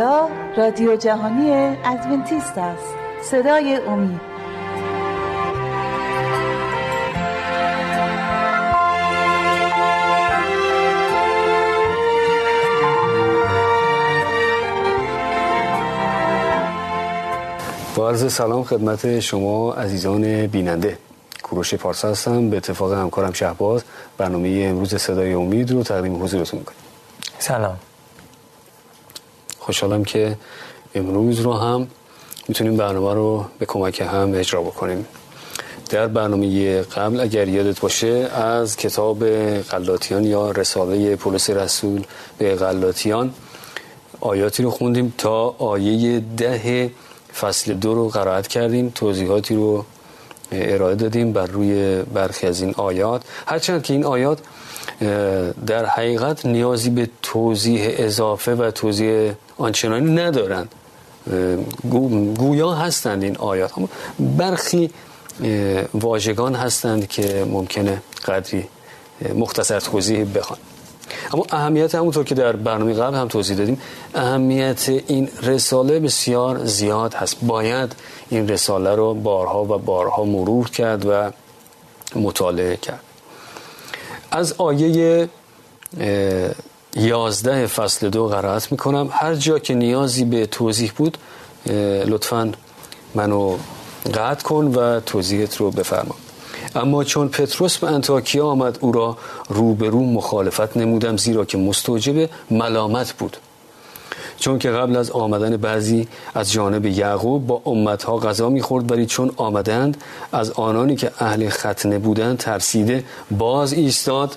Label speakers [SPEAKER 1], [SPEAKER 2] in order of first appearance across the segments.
[SPEAKER 1] اینجا رادیو جهانی ادونتیست است. صدای امید.
[SPEAKER 2] با عرض سلام خدمت شما عزیزان بیننده. کوروش پارسا هستم. به اتفاق همکارم شهباز برنامه امروز صدای امید رو تقدیم حضورتون می‌کنیم.
[SPEAKER 3] سلام.
[SPEAKER 2] خوشحالم که امروز رو هم می‌تونیم برنامه رو به کمک هم اجرا بکنیم. در برنامه قبل اگر یادت باشه از کتاب غلاطیان یا رساله پولس رسول به غلاطیان آیاتی رو خوندیم تا آیه ده فصل دو رو قرائت کردیم توضیحاتی رو ارائه دادیم بر روی برخی از این آیات. هرچند که این آیات در حقیقت نیازی به توضیح اضافه و توضیح آنچنانی ندارند گویا هستند این آیات. برخی واژگان هستند که ممکنه قدری مختصر توضیح بخوان. اما اهمیت همونطور که در برنامه قبل هم توضیح دادیم اهمیت این رساله بسیار زیاد هست. باید این رساله رو بارها و بارها مرور کرد و مطالعه کرد. از آیه یازده فصل دو قرائت می‌کنم. هر جا که نیازی به توضیح بود لطفا منو قطع کن و توضیحت رو بفرما. اما چون پتروس به انتاکیا آمد او را روبرو مخالفت نمودم زیرا که مستوجب ملامت بود. چون که قبل از آمدن بعضی از جانب یعقوب با امتها غذا می‌خورد ولی چون آمدند از آنانی که اهل ختنه بودند ترسیده باز ایستاد.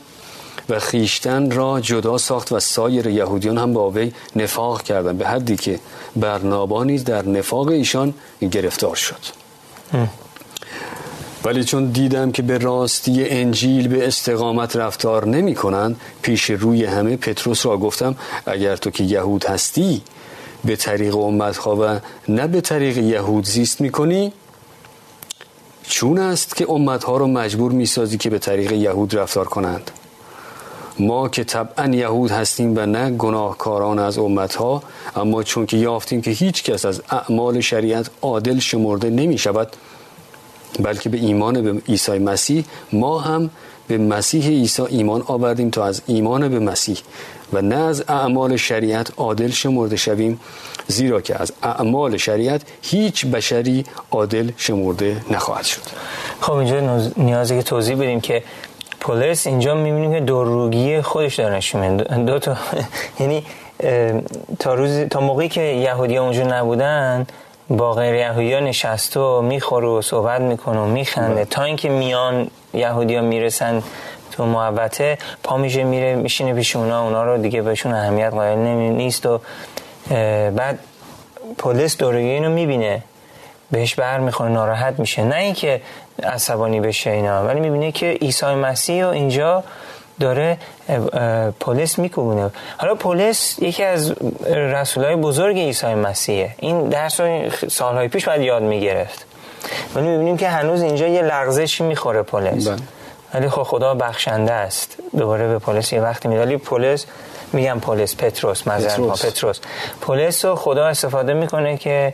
[SPEAKER 2] و خیشتن را جدا ساخت و سایر یهودیان هم با وی نفاق کردند به حدی که برنابا نیز در نفاق ایشان گرفتار شد. ولی چون دیدم که به راستی انجیل به استقامت رفتار نمی کنند پیش روی همه پتروس را گفتم اگر تو که یهود هستی به طریق امتها و نه به طریق یهود زیست می کنی چون است که امتها را مجبور می سازی که به طریق یهود رفتار کنند. ما که طبعا یهود هستیم و نه گناهکاران از امتها اما چون که یافتیم که هیچ کس از اعمال شریعت عادل شمرده نمی شود بلکه به ایمان به عیسی مسیح ما هم به مسیح عیسی ایمان آوردیم تا از ایمان به مسیح و نه از اعمال شریعت عادل شمرده شویم زیرا که از اعمال شریعت هیچ بشری عادل شمرده نخواهد شد.
[SPEAKER 3] خب اینجا نیازی که توضیح بدیم که پولس اینجا می‌بینیم که دوروگی خودش داره نشون دو تا یعنی تا روز تا موقعی که یهودی اونجا نبودن با غیر یهودی ها نشست و می‌خوره و صحبت می‌کنه و میخنده. بله. تا اینکه میان یهودی ها می‌رسن تو محبته پا میشه میره میشینه پیش اونا. اونا رو دیگه بهشون اهمیت قائل نیست و بعد پلیس دورگی اینو می‌بینه. بهش بر می‌خوره ناراحت میشه. نه اینکه عصبانی بشه اینا. ولی می‌بینه که عیسی مسیح و اینجا داره پلیس میکوبونه. حالا پلیس یکی از رسولای بزرگ عیسی مسیحه. این درس رو سالهای پیش باید یاد می‌گرفت. ولی می‌بینیم که هنوز اینجا یه لغزشی می‌خوره پلیس بله. ولی خب خدا بخشنده است. دوباره به پلیس یه وقتی میده. ولی پلیس میگم پلیس پتروس پتروس. پتروس. پلیس رو خدا استفاده می‌کنه که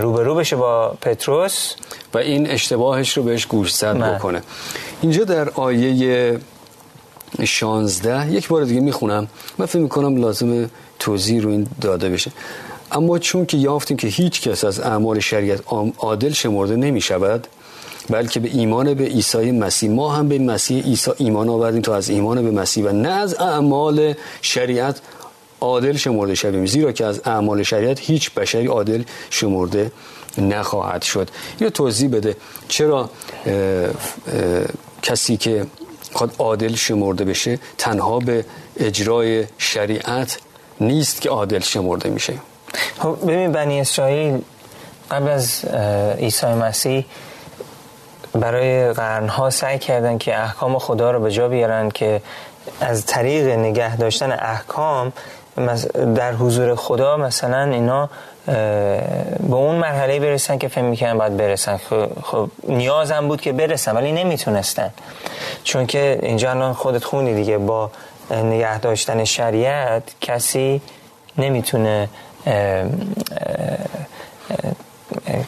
[SPEAKER 3] روبرو بشه با پتروس.
[SPEAKER 2] و این اشتباهش رو بهش گوشزد بکنه. اینجا در آیه 16 یک بار دیگه می‌خونم. من فکر می‌کنم لازم توضیح رو این داده بشه. اما چون که یافتیم که هیچ کس از اعمال شریعت عادل شمرده نمی شود بلکه به ایمان به عیسی مسیح ما هم به مسیح عیسی ایمان آوردیم تا از ایمان به مسیح و نه از اعمال شریعت عادل شمرده شویم. زیرا که از اعمال شریعت هیچ بشری عادل شمرده نخواهد شد. یه توضیح بده چرا اه اه کسی که خود عادل شمرده بشه تنها به اجرای شریعت نیست که عادل شمرده میشه.
[SPEAKER 3] خب ببین بنی اسرائیل قبل از عیسی مسیح برای قرنها سعی کردن که احکام خدا رو به جا بیارن که از طریق نگه داشتن احکام در حضور خدا مثلا اینا به اون مرحله برسن که فهم می‌کنن باید برسن. خب, خب نیازم بود که برسن ولی نمی‌تونستن. چون که اینجا الان خودت خونی دیگه با نگه داشتن شریعت کسی نمی‌تونه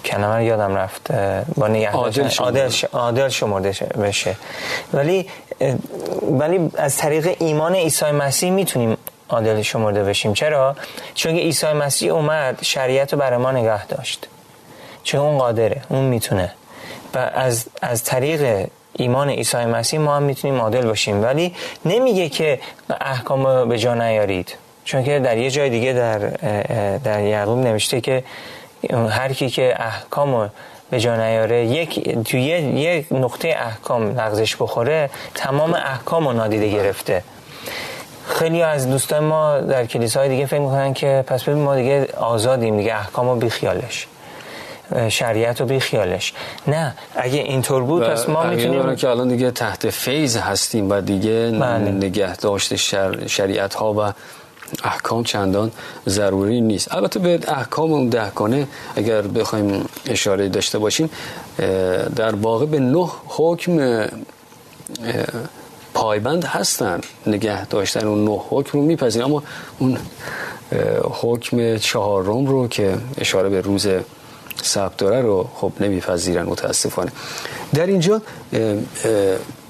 [SPEAKER 3] کلمه یادم رفت با
[SPEAKER 2] عادل,
[SPEAKER 3] عادل, عادل شمرده بشه. ولی ولی از طریق ایمان عیسی مسیح می‌تونیم عادل شمرده بشیم. چرا؟ چون عیسی مسیح اومد شریعت رو برای ما نگه داشت. چون اون قادره اون می‌تونه. و از از طریق ایمان عیسی مسیح ما هم می‌تونیم عادل باشیم. ولی نمیگه که احکام به جا نیارید. چون که در یه جای دیگه در در یعقوب نوشته که هر کی که احکام به جا نیاره یک یک نقطه احکام لغزش بخوره تمام احکام رو نادیده گرفته. خیلی از دوستان ما در کلیساهای دیگه فکر می‌کنن که پس ببین ما دیگه آزادیم دیگه احکام رو بیخیالش. شریعت رو بیخیالش. نه اگه اینطور بود پس ما می‌تونیم
[SPEAKER 2] که الان دیگه تحت فیض هستیم و دیگه بله. نگه داشت شر... شریعت ها و احکام چندان ضروری نیست. البته به احکام اون دهکانه اگر بخوایم اشاره داشته باشیم در واقع به نه حکم پایبند هستن. نگه داشتن اون نه حکم رو میپذیر اما اون حکم چهارم رو که اشاره به روز سبت داره رو خب نمیپذیرن متاسفانه. در اینجا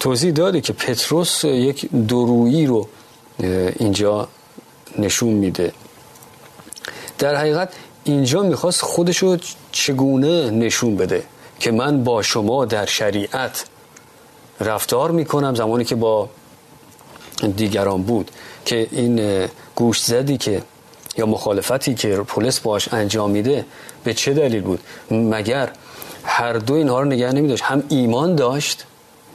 [SPEAKER 2] توضیح داده که پتروس یک درویی رو اینجا نشون میده. در حقیقت اینجا می‌خواست خودش رو چگونه نشون بده که من با شما در شریعت رفتار می‌کنم زمانی که با دیگران بود که این گوش زدی که یا مخالفتی که پلیس باش انجام میده به چه دلیل بود؟ مگر هر دو اینها رو نگه نمی داشت هم ایمان داشت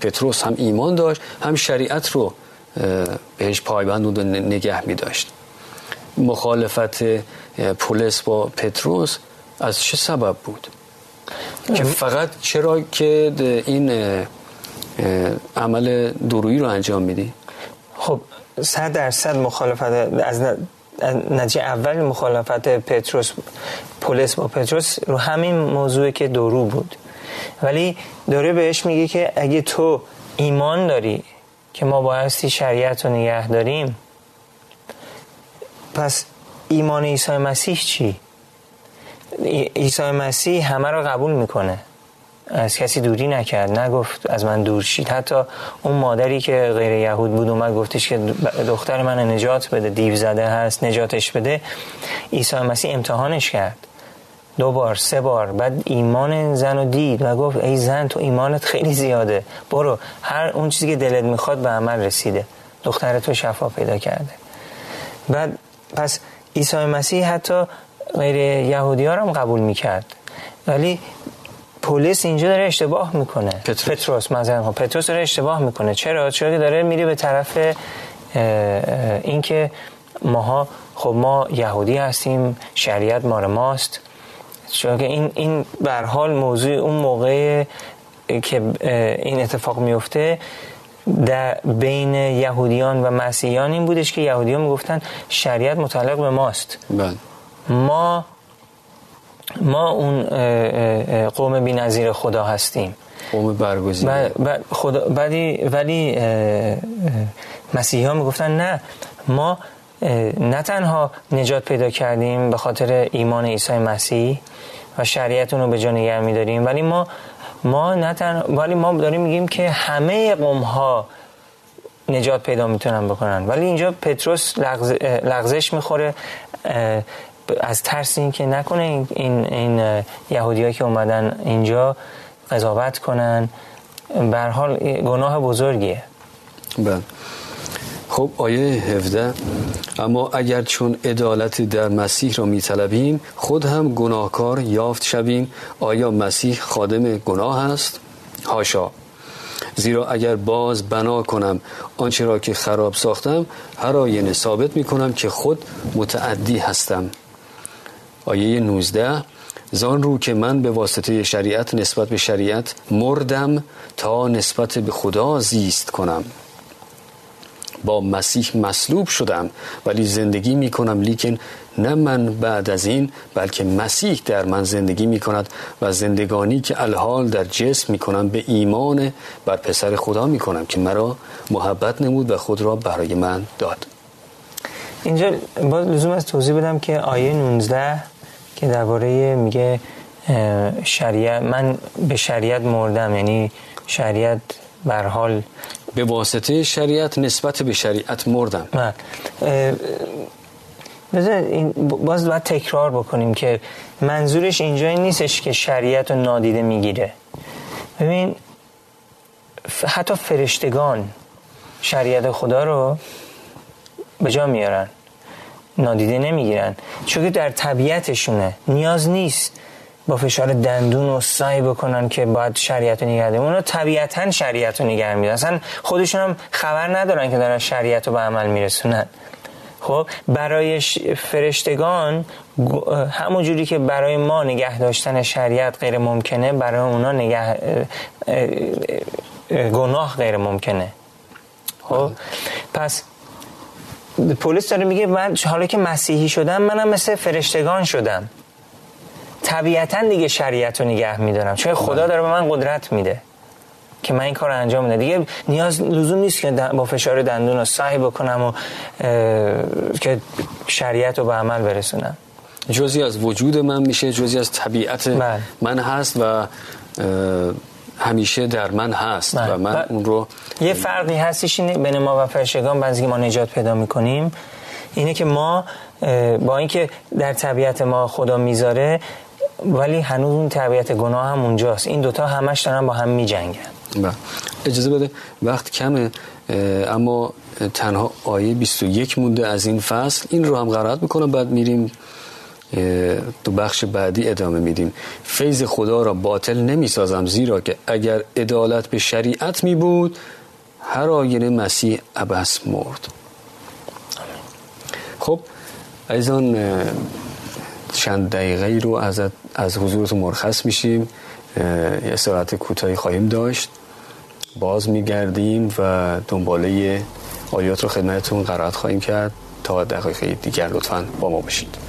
[SPEAKER 2] پتروس هم ایمان داشت هم شریعت رو بهش پایبند بود و نگه می داشت مخالفت پلیس با پتروس از چه سبب بود؟ که فقط چرا که این عمل درویی رو انجام میدی؟
[SPEAKER 3] خب صد درصد مخالفت از نتیجه اول مخالفت پتروس پلیس با پتروس رو همین موضوع که درو بود. ولی داره بهش میگه که اگه تو ایمان داری که ما بایستی شریعت رو نگه داریم پس ایمان عیسی مسیح چی؟ عیسی مسیح همه رو قبول می‌کنه. از کسی دوری نکرد نگفت از من دور شید. حتی اون مادری که غیر یهود بود اومد گفتش که دختر من نجات بده دیو زده هست نجاتش بده. عیسی مسیح امتحانش کرد. دو بار سه بار. بعد ایمان زن رو دید و گفت ای زن تو ایمانت خیلی زیاده. برو. هر اون چیزی که دلت می‌خواد به عمل رسیده. دختر تو شفا پیدا کرده. بعد پس عیسی مسیح حتی غیر یهودی ها هم قبول می‌کرد. ولی پلیس اینجا داره اشتباه می‌کنه. پتروس, پتروس مثلا پتروس داره اشتباه می‌کنه. چرا؟ چرا که داره میره به طرف اینکه ماها خب ما یهودی هستیم شریعت مار ماست. چون که این این به حال موضوع اون موقع که این اتفاق میفته در بین یهودیان و مسیحیان این بودش که یهودیان می‌گفتن شریعت متعلق به ماست.
[SPEAKER 2] بله.
[SPEAKER 3] ما ما اون قوم بی نظیر خدا هستیم.
[SPEAKER 2] قوم برگزیده.
[SPEAKER 3] خدا ولی ولی مسیحی ها می‌گفتن نه ما نه تنها نجات پیدا کردیم به خاطر ایمان عیسی مسیح و شریعت رو به جا نگه میداریم ولی ما ما نه ولی ما داریم میگیم که همه قوم ها نجات پیدا می‌تونن بکنن. ولی اینجا پتروس لغز... لغزش می‌خوره از ترس این که نکنه این, این, این یهودی که اومدن اینجا قضاوت کنن حال گناه بزرگیه.
[SPEAKER 2] بله. خب آیه 17 اما اگر چون عدالت در مسیح را میطلبیم خود هم گناهکار یافت شویم آیا مسیح خادم گناه است؟ هاشا زیرا اگر باز بنا کنم آنچه را که خراب ساختم هر آینه ثابت می کنم که خود متعدی هستم. آیه 19 زان رو که من به واسطه شریعت نسبت به شریعت مردم تا نسبت به خدا زیست کنم. با مسیح مصلوب شدم ولی زندگی می کنم لیکن نه من بعد از این بلکه مسیح در من زندگی می کند و زندگانی که الحال در جسم می کنم به ایمان بر پسر خدا می کنم که مرا محبت نمود و خود را برای من داد.
[SPEAKER 3] اینجا باز لزوم از توضیح بدم که آیه 19 که درباره میگه شریعت من به شریعت مردم یعنی شریعت بر حال
[SPEAKER 2] به واسطه شریعت نسبت به شریعت مردم.
[SPEAKER 3] این باز باید تکرار بکنیم که منظورش اینجا نیستش که شریعت رو نادیده می‌گیره. ببین حتی فرشتگان شریعت خدا رو به جا میارن؟ نادیده نمی‌گیرن. چون که در طبیعتشونه. نیاز نیست با فشار دندون و سعی بکنن که باید شریعت رو نگه اونا طبیعتا شریعت رو نگه میدن اصلا خودشون هم خبر ندارن که دارن شریعت رو به عمل میرسونن. خب برای فرشتگان همون جوری که برای ما نگه داشتن شریعت غیر ممکنه برای اونا نگه گناه غیر ممکنه. خب پس پلیس داره میگه من حالا که مسیحی شدم منم مثل فرشتگان شدم. طبیعتا دیگه شریعت رو نگه میدارم. چون خدا داره به من قدرت میده که من این کار انجام میده دیگه نیاز لزوم نیست که با فشار دندون رو سعی بکنم و که شریعت رو به عمل برسونم.
[SPEAKER 2] جزی از وجود من میشه جزی از طبیعت بله. من هست و همیشه در من هست و من اون رو
[SPEAKER 3] یه فرقی هستش اینه بین ما و فرشگان بعضی ما نجات پیدا می‌کنیم اینه که ما با اینکه در طبیعت ما خدا می‌ذاره ولی هنوز اون طبیعت گناه هم اونجاست. این دوتا همش دارن با هم میجنگن.
[SPEAKER 2] بله. اجازه بده وقت کمه اما تنها آیه 21 مونده از این فصل. این رو هم قرارت می‌کنم بعد میریم تو بخش بعدی ادامه میدیم. فیض خدا را باطل نمی‌سازم زیرا که اگر عدالت به شریعت می بود هر آینه مسیح عبس مرد. خب ایزان چند دقیقه رو از, از حضورتون مرخص میشیم. یه ساعت کوتاهی خواهیم داشت. باز میگردیم و دنباله آیات رو خدمتتون قرارت خواهیم کرد. تا دقیقه دیگر لطفا با ما باشید.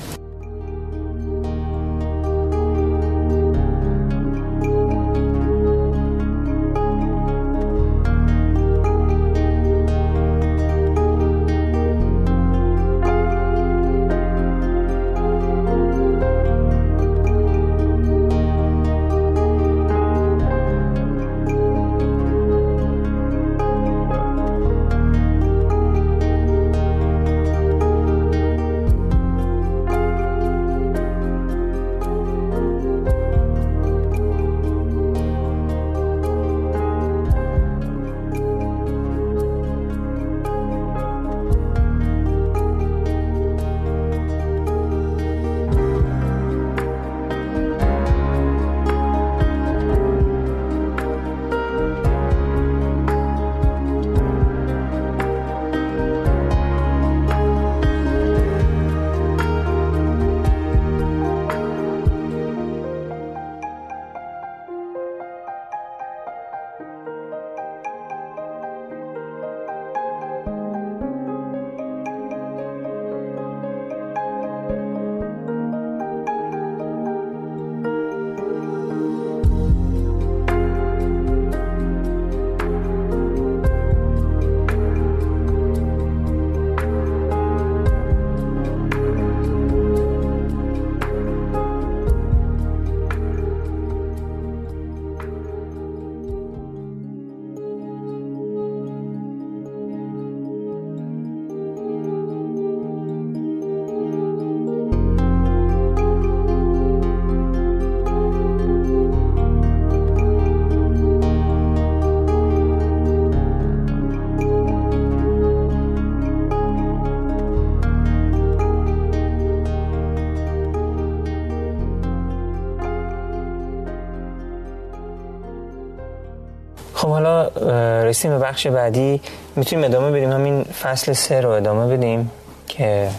[SPEAKER 3] رسیم به بخش بعدی. می‌تونیم ادامه بدیم؟ همین فصل سه رو ادامه بدیم که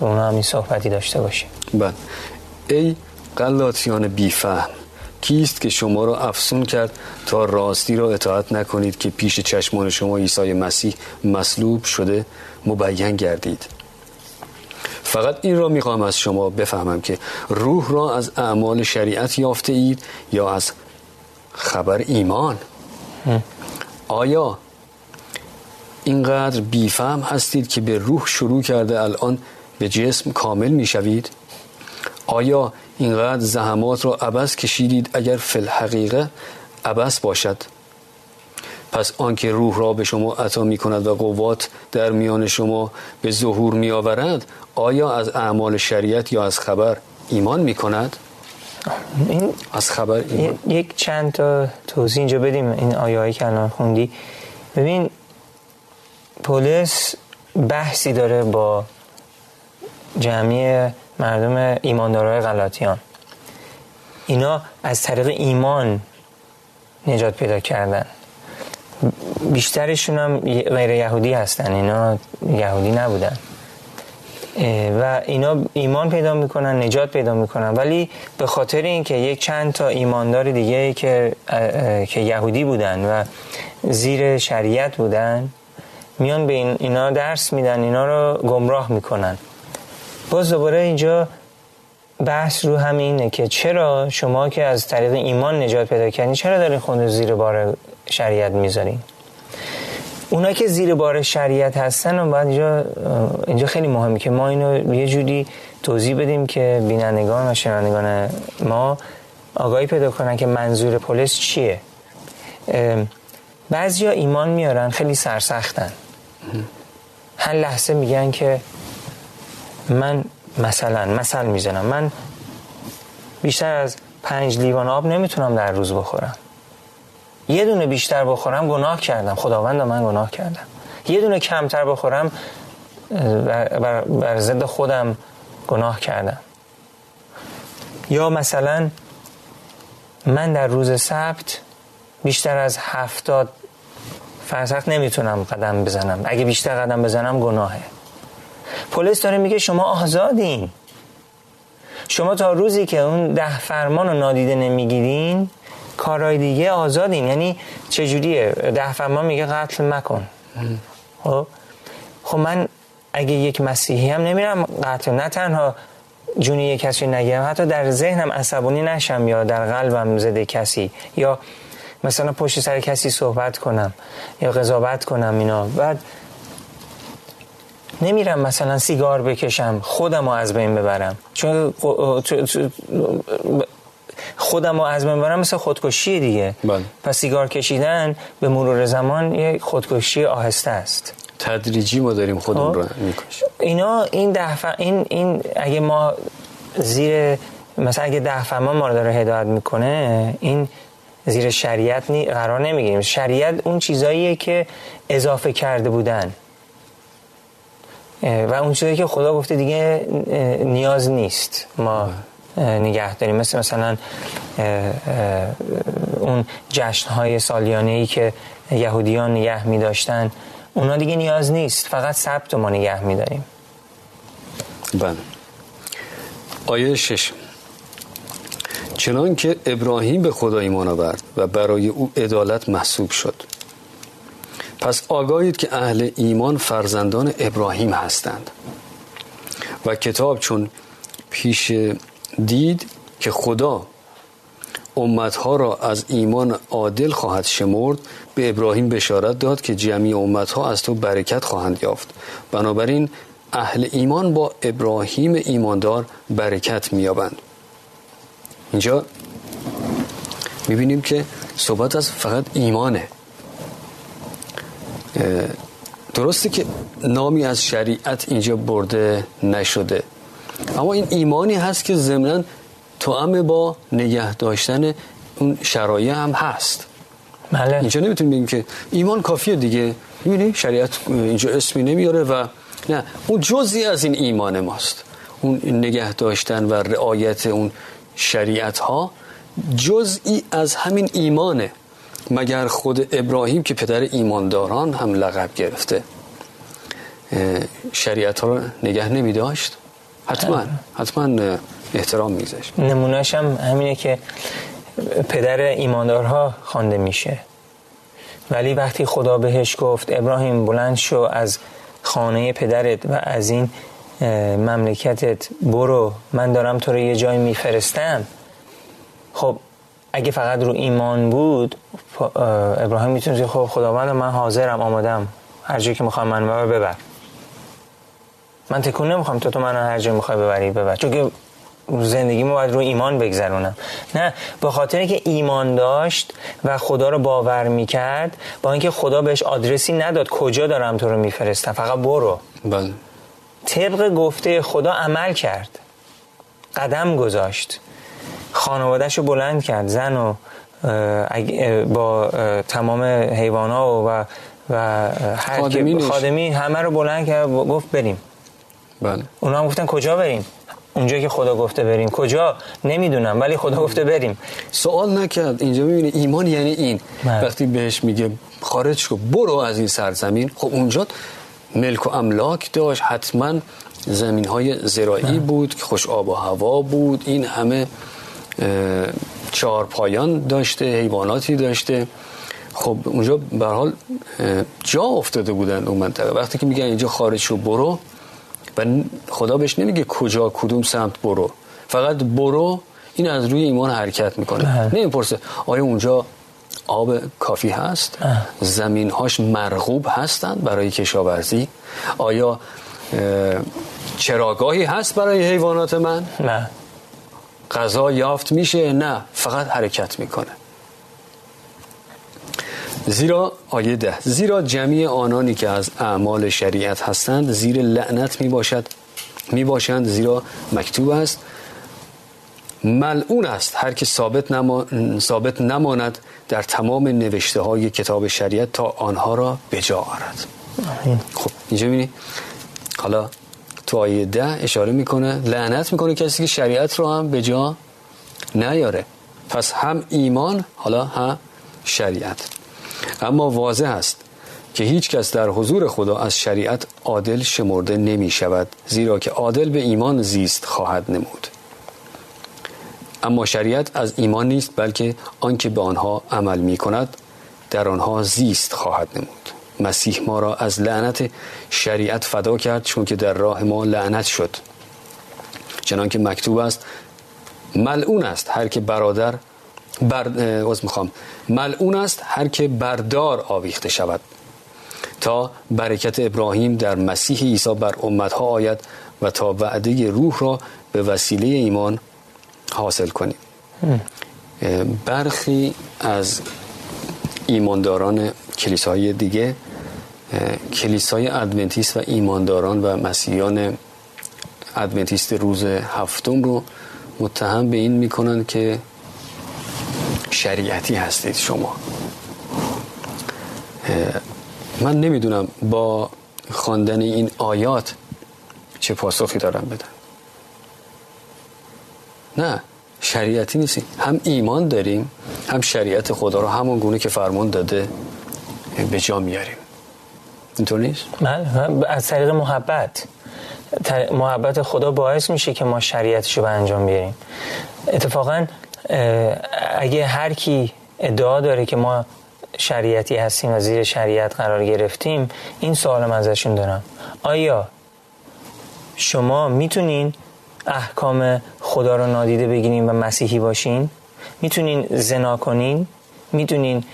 [SPEAKER 3] اونا همین صحبتی داشته باشیم.
[SPEAKER 2] بله. ای قلاتیان بیفهم کیست که شما را افسون کرد تا راستی را اطاعت نکنید که پیش چشمان شما عیسی مسیح مصلوب شده مبین گردید؟ فقط این را می‌خواهم از شما بفهمم که روح را از اعمال شریعت یافته اید یا از خبر ایمان؟ آیا اینقدر بیفهم هستید که به روح شروع کرده الان به جسم کامل می‌شوید آیا اینقدر زحمات را عبس کشیدید اگر فی الحقیقه عبس باشد پس آنکه روح را به شما عطا می کند و قوات در میان شما به ظهور می آورد آیا از اعمال شریعت یا از خبر ایمان می کند؟
[SPEAKER 3] این
[SPEAKER 2] از خبر ایمان
[SPEAKER 3] یک چند تا توضیح اینجا بدیم این آیه که الان خوندی. ببین پولس بحثی داره با جمعی مردم ایماندارای غلاطیان. اینا از طریق ایمان نجات پیدا کردن. بیشترشون هم غیر یهودی هستن اینا یهودی نبودن. و اینا ایمان پیدا می‌کنن نجات پیدا می‌کنن. ولی به خاطر اینکه یک چند تا ایماندار دیگه که که یهودی بودن و زیر شریعت بودن میان به این اینا درس میدن اینا رو گمراه می‌کنن. باز دوباره اینجا بحث رو همینه که چرا شما که از طریق ایمان نجات پیدا کردین چرا دارین خود زیر بار شریعت می‌ذارین؟ اونا که زیر بار شریعت هستن و بعد اینجا اینجا خیلی مهمه که ما اینو یه جوری توضیح بدیم که بینندگان و شنوندگان ما آگاهی پیدا کنن که منظور پلیس چیه. بعضیا ایمان میارن خیلی سرسختن. هر لحظه میگن که من مثلا مثل می‌زنم. من بیشتر از پنج لیوان آب نمی‌تونم در روز بخورم. یه دونه بیشتر بخورم گناه کردم. خداوند من گناه کردم. یه دونه کمتر بخورم بر, بر, ضد خودم گناه کردم. یا مثلا من در روز سبت بیشتر از هفتاد فرسخت نمی‌تونم قدم بزنم. اگه بیشتر قدم بزنم گناهه. پلیس داره میگه شما آزادین. شما تا روزی که اون ده فرمان رو نادیده نمی‌گیرین کارهای دیگه آزادین یعنی چجوریه؟ ده فرمان میگه قتل مکن. خب؟ خب من اگه یک مسیحی هم نمیرم قتل. نه تنها جونی یک کسی نگیرم حتی در ذهنم عصبانی نشم یا در قلبم زده کسی. یا مثلا پشت سر کسی صحبت کنم یا قضاوت کنم اینا. بعد نمیرم مثلا سیگار بکشم خودم رو از بین ببرم. چون خودم رو از بین ببرم مثل خودکشی دیگه.
[SPEAKER 2] بله.
[SPEAKER 3] پس سیگار کشیدن به مرور زمان یک خودکشی آهسته است.
[SPEAKER 2] تدریجی ما داریم خودمون رو می‌کشیم.
[SPEAKER 3] اینا این دفعه این این اگه ما زیر مثلا اگه ده ما رو داره هدایت می‌کنه این زیر شریعت نی قرار نمی‌گیریم. شریعت اون چیزاییه که اضافه کرده بودن. و اون چیزی که خدا گفته دیگه نیاز نیست. ما نگه داریم. مثل مثلا اون جشنهای سالیانه ای که یهودیان نگه می داشتن اونا دیگه نیاز نیست. فقط ثبت ما نگه می داریم
[SPEAKER 2] بله. آیه شش. چنان که ابراهیم به خدا ایمان آورد و برای او عدالت محسوب شد. پس آگاهید که اهل ایمان فرزندان ابراهیم هستند. و کتاب چون پیش دید که خدا امتها را از ایمان عادل خواهد شمرد به ابراهیم بشارت داد که جمعی امتها از تو برکت خواهند یافت. بنابراین اهل ایمان با ابراهیم ایماندار برکت مییابند. اینجا می‌بینیم که صحبت از فقط ایمانه. درسته که نامی از شریعت اینجا برده نشده. اما این ایمانی هست که ضمنا توأم با نگه داشتن اون شرایع هم هست.
[SPEAKER 3] بله.
[SPEAKER 2] اینجا نمی‌تونیم بگیم که ایمان کافیه دیگه. می‌بینی؟ شریعت اینجا اسمی نمیاره و نه اون جزی از این ایمان ماست. اون نگه داشتن و رعایت اون شریعت ها جزئی از همین ایمانه. مگر خود ابراهیم که پدر ایمانداران هم لقب گرفته شریعت ها رو نگه نمی داشت حتما حتما احترام میذاشت
[SPEAKER 3] نمونهش هم همینه که پدر ایماندارها خوانده میشه. ولی وقتی خدا بهش گفت ابراهیم بلند شو از خانه پدرت و از این مملکتت برو من دارم تو رو یه جای میفرستم. خب اگه فقط رو ایمان بود ابراهیم می‌تونه خب خداوند من حاضرم آمادم. هر جایی که می‌خوام من ببر. من تکون نمی‌خوام. تو تو منو هر جایی می‌خوای ببری ببر چون که زندگی ما باید رو ایمان بگذرونم. نه به خاطر که ایمان داشت و خدا رو باور می‌کرد با اینکه خدا بهش آدرسی نداد کجا دارم تو رو میفرستم. فقط برو.
[SPEAKER 2] بله.
[SPEAKER 3] طبق گفته خدا عمل کرد. قدم گذاشت. خانوادهش رو بلند کرد. زن و با تمام حیوانا و و هر خادمی همه رو بلند کرد و گفت بریم.
[SPEAKER 2] بله.
[SPEAKER 3] اونا هم گفتن کجا بریم؟ اونجا که خدا گفته بریم. کجا؟ نمی‌دونم ولی خدا گفته بریم.
[SPEAKER 2] سوال نکرد. اینجا می‌بینی ایمان یعنی این. بله. وقتی بهش میگه خارج شو برو از این سرزمین. خب اونجا ملک و املاک داشت. حتما زمین های زراعی بله. بود که خوش آب و هوا بود. این همه چهار پایان داشته حیواناتی داشته. خب اونجا به حال جا افتاده بودن اون منطقه. وقتی که میگن اینجا خارج شو برو و خدا بهش نمیگه کجا کدوم سمت برو. فقط برو این از روی ایمان حرکت می‌کنه. نمی‌پرسه آیا اونجا آب کافی هست؟ زمین هاش مرغوب هستند برای کشاورزی؟ آیا چراگاهی هست برای حیوانات من؟
[SPEAKER 3] نه.
[SPEAKER 2] غذا یافت میشه؟ نه. فقط حرکت می‌کنه. زیرا آیه ده. زیرا جمعی آنانی که از اعمال شریعت هستند زیر لعنت می باشد می باشند زیرا مکتوب است. ملعون است. هر که ثابت, نما... ثابت نماند در تمام نوشته های کتاب شریعت تا آنها را به جا آرد. خب اینجا بینی حالا تو آیه ده اشاره می‌کنه لعنت می‌کنه کسی که شریعت رو هم به جا نیاره. پس هم ایمان حالا هم شریعت. اما واضح است که هیچ کس در حضور خدا از شریعت عادل شمرده نمی شود زیرا که عادل به ایمان زیست خواهد نمود. اما شریعت از ایمان نیست بلکه آنکه به آنها عمل می کند در آنها زیست خواهد نمود. مسیح ما را از لعنت شریعت فدا کرد چون که در راه ما لعنت شد. چنانکه مکتوب است ملعون است هر که برادر بر می‌خوام. ملعون است هر که بردار آویخته شود. تا برکت ابراهیم در مسیح عیسی بر امتها آید و تا وعده روح را به وسیله ایمان حاصل کنیم. برخی از ایمانداران کلیسای دیگه کلیسای ادونتیست و ایمانداران و مسیحیان ادونتیست روز هفتم رو متهم به این می‌کنن که شریعتی هستید شما. من نمی‌دونم با خواندن این آیات چه پاسخی دارم بدم. نه شریعتی نیستیم. هم ایمان داریم هم شریعت خدا رو همون گونه که فرمان داده به جا میاریم. اینطور نیست؟
[SPEAKER 3] من از طریق محبت. محبت خدا باعث میشه که ما شریعتشو به انجام بیاریم. اتفاقا اگه هر کی ادعا داره که ما شریعتی هستیم و زیر شریعت قرار گرفتیم این سوالم ازشون دارم. آیا شما می‌تونین احکام خدا رو نادیده بگیرین و مسیحی باشین؟ می‌تونین زنا کنین؟ می‌تونین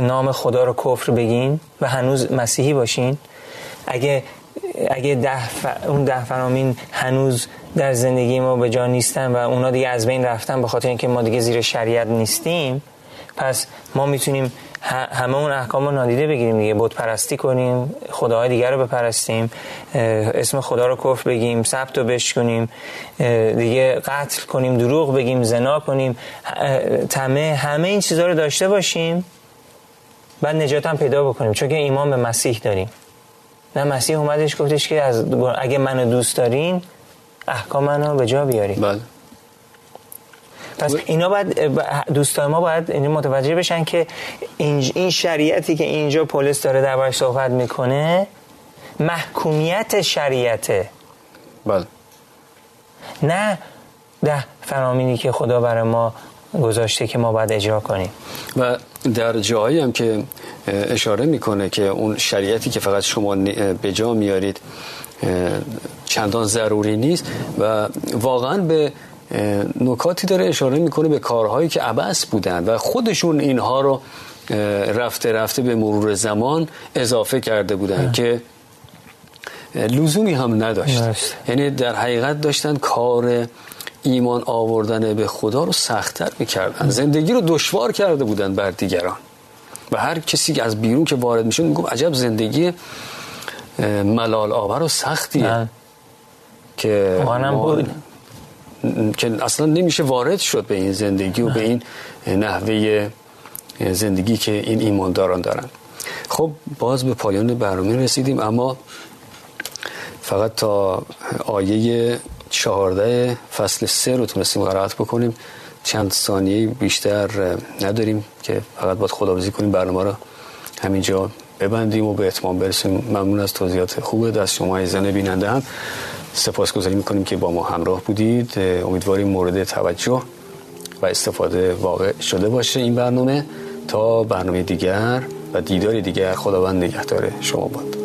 [SPEAKER 3] نام خدا رو کفر بگین و هنوز مسیحی باشین؟ اگه اگه ده اون ده فرامین هنوز در زندگی ما به جا نیستن و اونا دیگه از بین رفتن به خاطر اینکه ما دیگه زیر شریعت نیستیم پس ما می‌تونیم همه اون احکام رو نادیده بگیریم دیگه. بود پرستی کنیم خداهای دیگر رو بپرستیم اسم خدا رو کفر بگیم ثبت رو بشکنیم دیگه قتل کنیم دروغ بگیم زنا کنیم تمه همه این چیزها رو داشته باشیم بعد نجات پیدا بکنیم. چون که ایمان به مسیح داریم. نه مسیح اومدش گفتش که از اگه منو دوست دارین احکام منو به جا بیارین.
[SPEAKER 2] بله.
[SPEAKER 3] پس اینا باید دوستان ما باید این متوجه بشن که این شریعتی که اینجا پلیس داره دربارش صحبت می‌کنه محکومیت شریعته.
[SPEAKER 2] بله.
[SPEAKER 3] نه ده فرامینی که خدا برای ما گذاشته که ما باید اجرا کنیم.
[SPEAKER 2] و در جایی هم که اشاره می‌کنه که اون شریعتی که فقط شما به جا میارید چندان ضروری نیست و واقعا به نکاتی داره اشاره می‌کنه به کارهایی که عبس بودن و خودشون اینها رو رفته رفته به مرور زمان اضافه کرده بودن که لزومی هم نداشت یعنی در حقیقت داشتن کار ایمان آوردن به خدا رو سختتر می‌کردن. زندگی رو دشوار کرده بودن بر دیگران. و هر کسی از بیرون که وارد می‌شد می‌گفت عجب زندگی ملال آور و سختیه. که
[SPEAKER 3] بود.
[SPEAKER 2] که اصلا نمیشه وارد شد به این زندگی و به این نحوه زندگی که این ایمانداران دارن. خب باز به پایان برنامه رسیدیم اما فقط تا آیه چهارده فصل سه رو تونستیم قرائت بکنیم. چند ثانیه بیشتر نداریم که فقط باید خداوزی کنیم برنامه رو همینجا ببندیم و به اتمام برسیم. ممنون از توضیحات خوب دست شما زن بیننده هم. سپاسگزاری می‌کنیم که با ما همراه بودید. امیدواریم مورد توجه و استفاده واقع شده باشه این برنامه. تا برنامه دیگر و دیدار دیگر خداوند نگهدار شما باد.